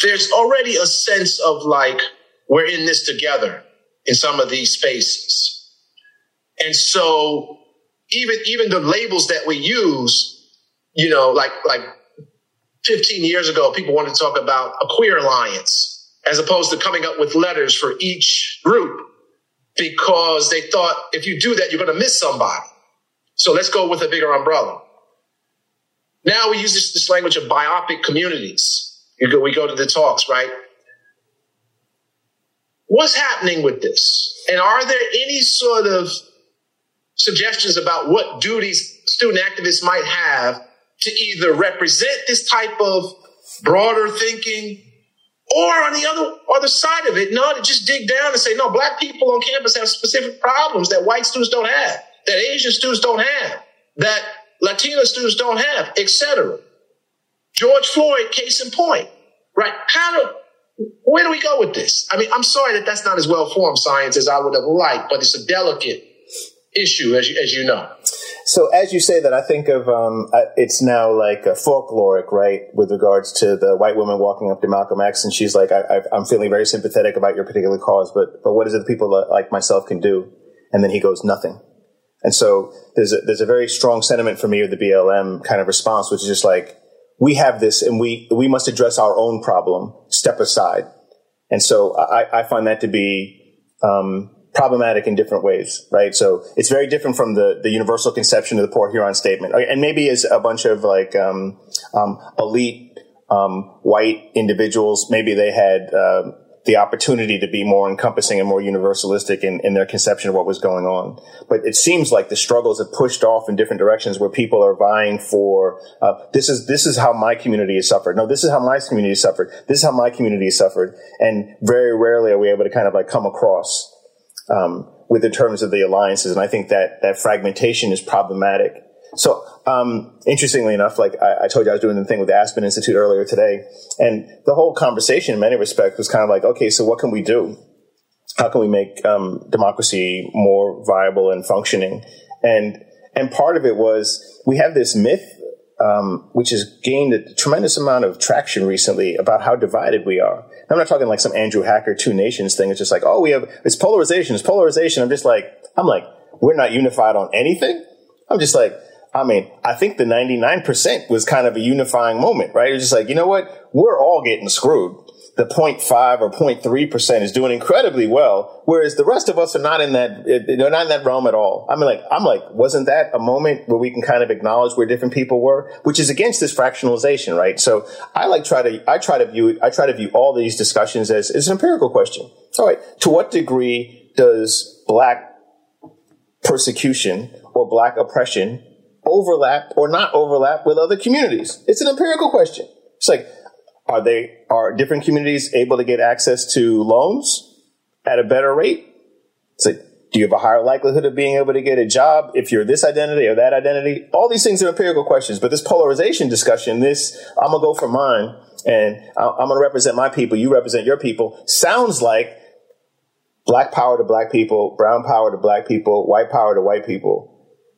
there's already a sense of like, we're in this together in some of these spaces. And so even even the labels that we use, you know, like like 15 years ago, people wanted to talk about a queer alliance as opposed to coming up with letters for each group because they thought if you do that, you're going to miss somebody. So let's go with a bigger umbrella. Now we use this, this language of BIPOC communities. Go, we go to the talks, right? What's happening with this? And are there any sort of suggestions about what duties student activists might have to either represent this type of broader thinking or on the other other side of it, no, to just dig down and say, no, black people on campus have specific problems that white students don't have, that Asian students don't have, that Latino students don't have, etc. George Floyd, case in point, right? How do where do we go with this? I mean, I'm sorry that that's not as well formed science as I would have liked, but it's a delicate issue, as you, as you know. So as you say that, I think of um, it's now like a folkloric, right, with regards to the white woman walking up to Malcolm X, and she's like, I, am feeling very sympathetic about your particular cause, but but what is it that people like myself can do? And then he goes, nothing. And so there's a, there's a very strong sentiment for me of the BLM kind of response, which is just like, we have this and we, we must address our own problem, step aside. And so I, I find that to be, um, problematic in different ways, right? So it's very different from the, the universal conception of the Port Huron statement. And maybe as a bunch of like, um, um, elite, um, white individuals, maybe they had, uh, the opportunity to be more encompassing and more universalistic in, in their conception of what was going on. But it seems like the struggles have pushed off in different directions where people are vying for, uh, this is, this is how my community has suffered. No, this is how my community suffered. This is how my community has suffered. And very rarely are we able to kind of like come across, um, with the terms of the alliances. And I think that that fragmentation is problematic. So, um, interestingly enough, like I, I, told you, I was doing the thing with the Aspen Institute earlier today, and the whole conversation, in many respects, was kind of like, okay, so what can we do? How can we make um, democracy more viable and functioning? And and part of it was we have this myth, um, which has gained a tremendous amount of traction recently about how divided we are. I'm not talking like some Andrew Hacker two nations thing. It's just like, oh, we have it's polarization, it's polarization. I'm just like, I'm like, we're not unified on anything. I'm just like, I mean, I think the 99% was kind of a unifying moment, right? It's just like, you know what? We're all getting screwed. The 0.5 or 0.3% is doing incredibly well, whereas the rest of us are not in that, they're not in that realm at all. I mean, like, I'm like, wasn't that a moment where we can kind of acknowledge where different people were, which is against this fractionalization, right? So I like try to, I try to view I try to view all these discussions as, as an empirical question. All right. To what degree does black persecution or black oppression overlap or not overlap with other communities? It's an empirical question. It's like, are they, are different communities able to get access to loans at a better rate? Like, do you have a higher likelihood of being able to get a job if you're this identity or that identity? All these things are empirical questions, but this polarization discussion, this, I'm gonna go for mine and I'm gonna represent my people, you represent your people, sounds like black power to black people, brown power to black people, white power to white people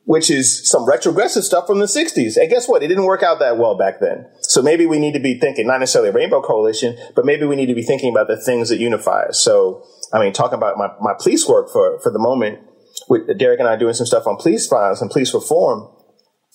which is some retrogressive stuff from the 60s. And guess what? It didn't work out that well back then. So maybe we need to be thinking, not necessarily a rainbow coalition, but maybe we need to be thinking about the things that unify us. So, I mean, talking about my, my police work for, for the moment, with Derek and I doing some stuff on police violence and police reform,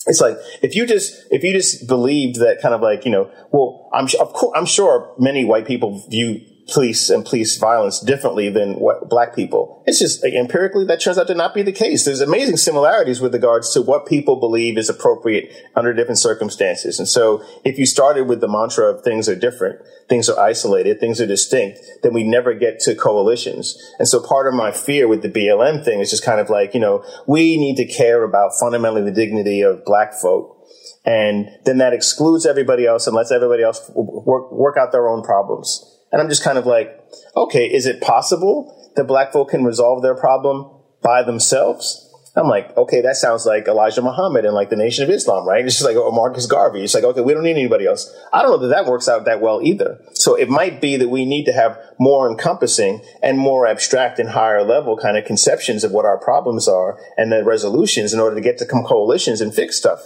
it's like if you just if you just believed that kind of like you know well I'm of course I'm sure many white people view police and police violence differently than what black people. It's just empirically that turns out to not be the case. There's amazing similarities with regards to what people believe is appropriate under different circumstances. And so if you started with the mantra of things are different, things are isolated, things are distinct, then we never get to coalitions. And so part of my fear with the BLM thing is just kind of like, you know, we need to care about fundamentally the dignity of black folk. And then that excludes everybody else and lets everybody else work, work out their own problems. And I'm just kind of like, okay, is it possible that black folk can resolve their problem by themselves? I'm like, okay, that sounds like Elijah Muhammad and like the Nation of Islam, right? It's just like oh, Marcus Garvey. It's like, okay, we don't need anybody else. I don't know that that works out that well either. So it might be that we need to have more encompassing and more abstract and higher level kind of conceptions of what our problems are and the resolutions in order to get to coalitions and fix stuff.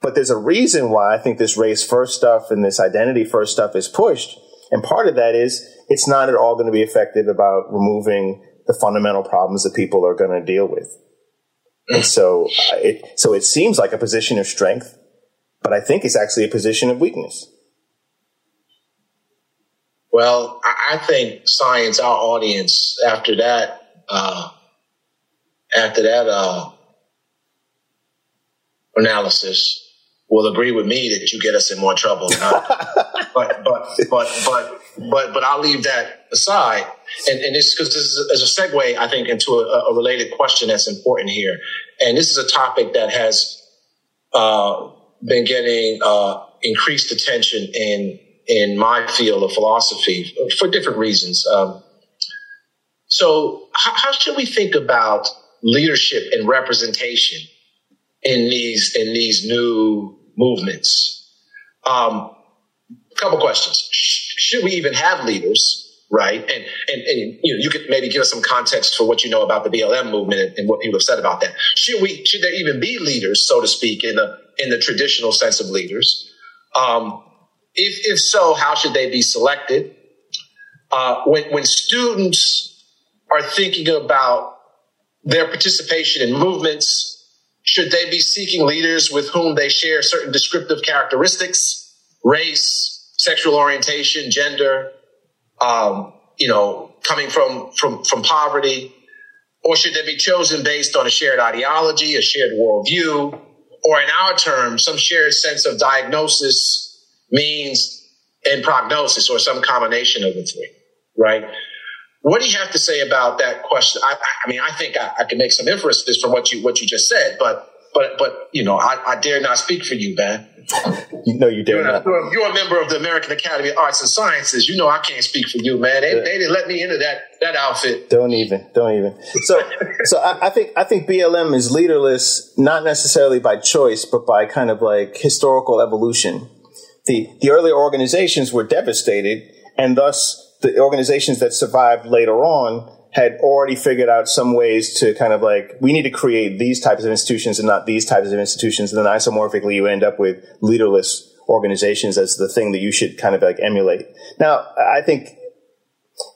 But there's a reason why I think this race first stuff and this identity first stuff is pushed. And part of that is it's not at all going to be effective about removing the fundamental problems that people are going to deal with. And so it, so it seems like a position of strength, but I think it's actually a position of weakness. Well, I think science, our audience, after that, uh, after that uh, analysis, will agree with me that you get us in more trouble. but, but, but, but, but, but I'll leave that aside. And, and this, because this is, as a segue, I think, into a, a, related question that's important here. And this is a topic that has uh, been getting uh, increased attention in in my field of philosophy for different reasons. Um, so, how, how should we think about leadership and representation in these in these new movements? Um, couple questions. Should we even have leaders? Right. And, and, and, you know, you could maybe give us some context for what you know about the BLM movement and what people have said about that. Should we, should there even be leaders, so to speak, in the, in the traditional sense of leaders? Um, if, if so, how should they be selected? Uh, when, when students are thinking about their participation in movements, should they be seeking leaders with whom they share certain descriptive characteristics, race, sexual orientation, gender, um, you know, coming from, from, from poverty? Or should they be chosen based on a shared ideology, a shared worldview, or in our terms, some shared sense of diagnosis, means, and prognosis, or some combination of the three, right? What do you have to say about that question? I, I mean, I think I, I, can make some inferences from what you what you just said, but but but you know, I, I dare not speak for you, man. you know, you dare you're not. A, you're a member of the American Academy of Arts and Sciences. You know, I can't speak for you, man. They, yeah. they didn't let me into that that outfit. Don't even, don't even. So, so I, I think I think BLM is leaderless, not necessarily by choice, but by kind of like historical evolution. The the earlier organizations were devastated, and thus the organizations that survived later on had already figured out some ways to kind of like we need to create these types of institutions and not these types of institutions. And then isomorphically, you end up with leaderless organizations as the thing that you should kind of like emulate. Now, I think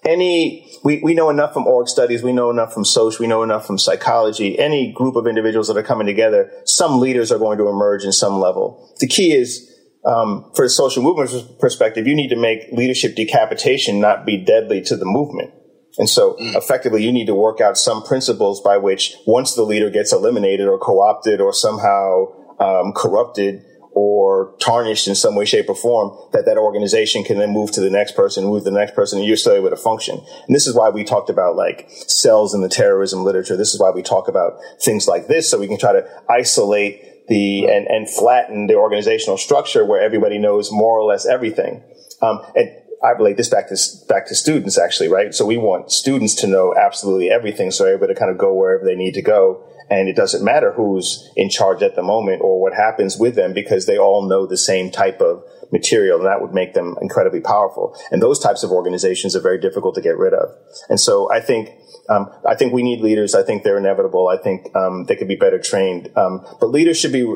any we, we know enough from org studies, we know enough from social, we know enough from psychology. Any group of individuals that are coming together, some leaders are going to emerge in some level. The key is um, for the social movement perspective, you need to make leadership decapitation not be deadly to the movement. And so mm. effectively you need to work out some principles by which once the leader gets eliminated or co-opted or somehow um, corrupted or tarnished in some way, shape, or form, that that organization can then move to the next person, move to the next person, and you're still able to function. And this is why we talked about like cells in the terrorism literature. This is why we talk about things like this, so we can try to isolate the and, and flatten the organizational structure where everybody knows more or less everything. Um, and I relate this back to back to students actually, right? So we want students to know absolutely everything, so they're able to kind of go wherever they need to go, and it doesn't matter who's in charge at the moment or what happens with them because they all know the same type of material, and that would make them incredibly powerful. And those types of organizations are very difficult to get rid of. And so I think um, I think we need leaders. I think they're inevitable. I think um, they could be better trained. Um, but leaders should be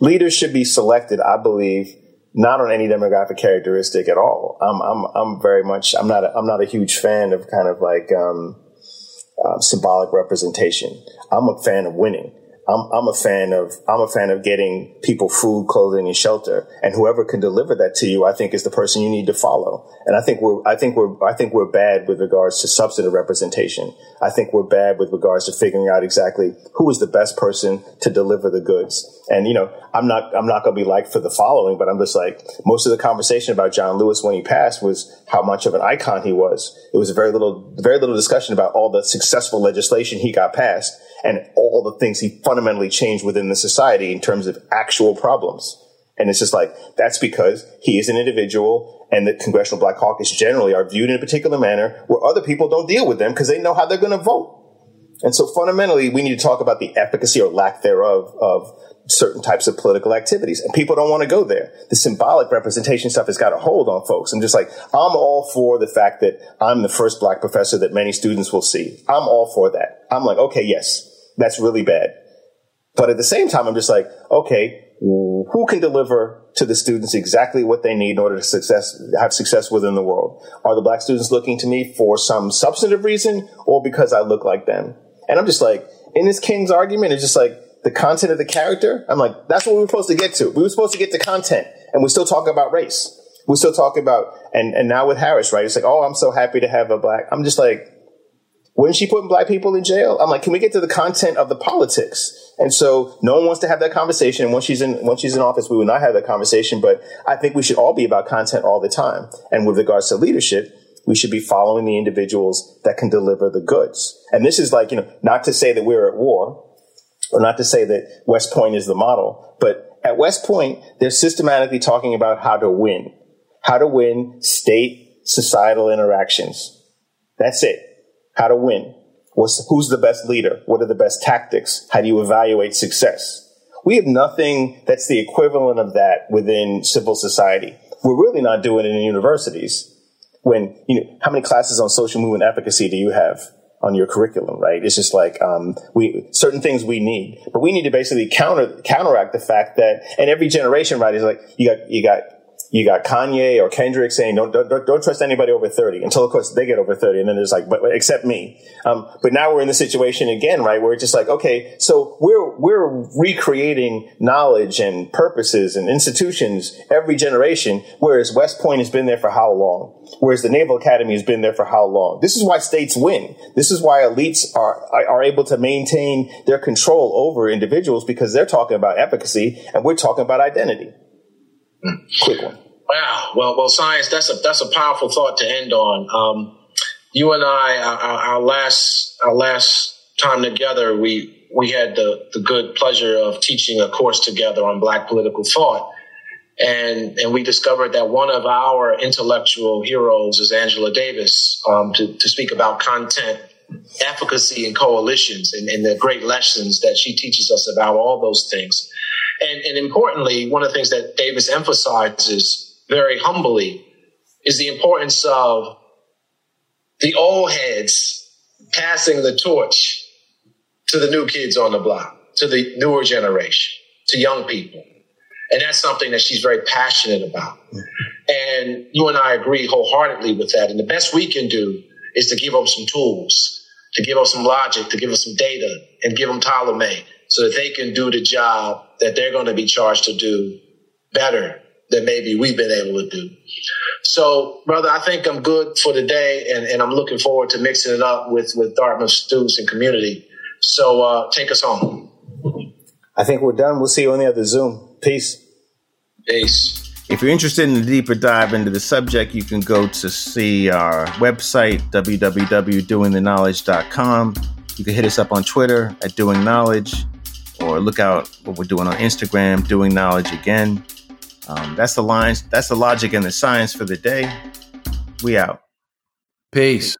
leaders should be selected. I believe not on any demographic characteristic at all. I'm I'm I'm very much I'm not a, I'm not a huge fan of kind of like um, uh, symbolic representation. I'm a fan of winning. I'm, I'm a fan of I'm a fan of getting people food, clothing, and shelter, and whoever can deliver that to you, I think is the person you need to follow. And I think we're I think we're I think we're bad with regards to substantive representation. I think we're bad with regards to figuring out exactly who is the best person to deliver the goods. And you know, I'm not I'm not going to be like for the following, but I'm just like most of the conversation about John Lewis when he passed was how much of an icon he was. It was very little very little discussion about all the successful legislation he got passed and all the things he fundamentally changed within the society in terms of actual problems. And it's just like, that's because he is an individual and the Congressional Black Caucus generally are viewed in a particular manner where other people don't deal with them because they know how they're going to vote. And so fundamentally, we need to talk about the efficacy or lack thereof of certain types of political activities. And people don't want to go there. The symbolic representation stuff has got a hold on folks. I'm just like, I'm all for the fact that I'm the first black professor that many students will see. I'm all for that. I'm like, okay, yes, that's really bad. But at the same time, I'm just like, okay, who can deliver to the students exactly what they need in order to success, have success within the world? Are the black students looking to me for some substantive reason or because I look like them? And I'm just like, in this King's argument, it's just like the content of the character. I'm like, that's what we were supposed to get to. We were supposed to get to content and we're still talk about race. We're still talk about, and, and now with Harris, right? It's like, oh, I'm so happy to have a black. I'm just like, wouldn't she putting black people in jail? I'm like, can we get to the content of the politics? And so no one wants to have that conversation. And once she's in, once she's in office, we will not have that conversation. But I think we should all be about content all the time. And with regards to leadership, we should be following the individuals that can deliver the goods. And this is like, you know, not to say that we're at war or not to say that West Point is the model, but at West Point, they're systematically talking about how to win, how to win state societal interactions. That's it how to win. What's, who's the best leader? What are the best tactics? How do you evaluate success? We have nothing that's the equivalent of that within civil society. We're really not doing it in universities. When, you know, how many classes on social movement efficacy do you have on your curriculum, right? It's just like, um, we, certain things we need, but we need to basically counter, counteract the fact that, and every generation, right, is like, you got, you got you got Kanye or Kendrick saying don't, don't, don't trust anybody over 30 until of course they get over 30 and then there's like but, except me. Um, but now we're in the situation again right where it's just like okay so we're we're recreating knowledge and purposes and institutions every generation whereas West Point has been there for how long? Whereas the Naval Academy has been there for how long? This is why states win. This is why elites are are able to maintain their control over individuals because they're talking about efficacy and we're talking about identity. Quick one Wow. Well, well, science. That's a that's a powerful thought to end on. Um, you and I, our, our, last our last time together, we we had the the good pleasure of teaching a course together on Black political thought, and and we discovered that one of our intellectual heroes is Angela Davis um, to to speak about content efficacy and coalitions and, and the great lessons that she teaches us about all those things. And, and importantly, one of the things that Davis emphasizes very humbly is the importance of the old heads passing the torch to the new kids on the block, to the newer generation, to young people. And that's something that she's very passionate about. And you and I agree wholeheartedly with that. And the best we can do is to give them some tools, to give them some logic, to give them some data, and give them Ptolemy so that they can do the job that they're going to be charged to do better that maybe we've been able to do. So, brother, I think I'm good for today, and, and I'm looking forward to mixing it up with, with Dartmouth students and community. So, uh, take us home. I think we're done. We'll see you on the other Zoom. Peace. Peace. If you're interested in a deeper dive into the subject, you can go to see our website, www.doingtheknowledge.com. You can hit us up on Twitter at Doing Knowledge or look out what we're doing on Instagram, Doing Knowledge Again. Um, that's the lines. That's the logic and the science for the day. We out. Peace.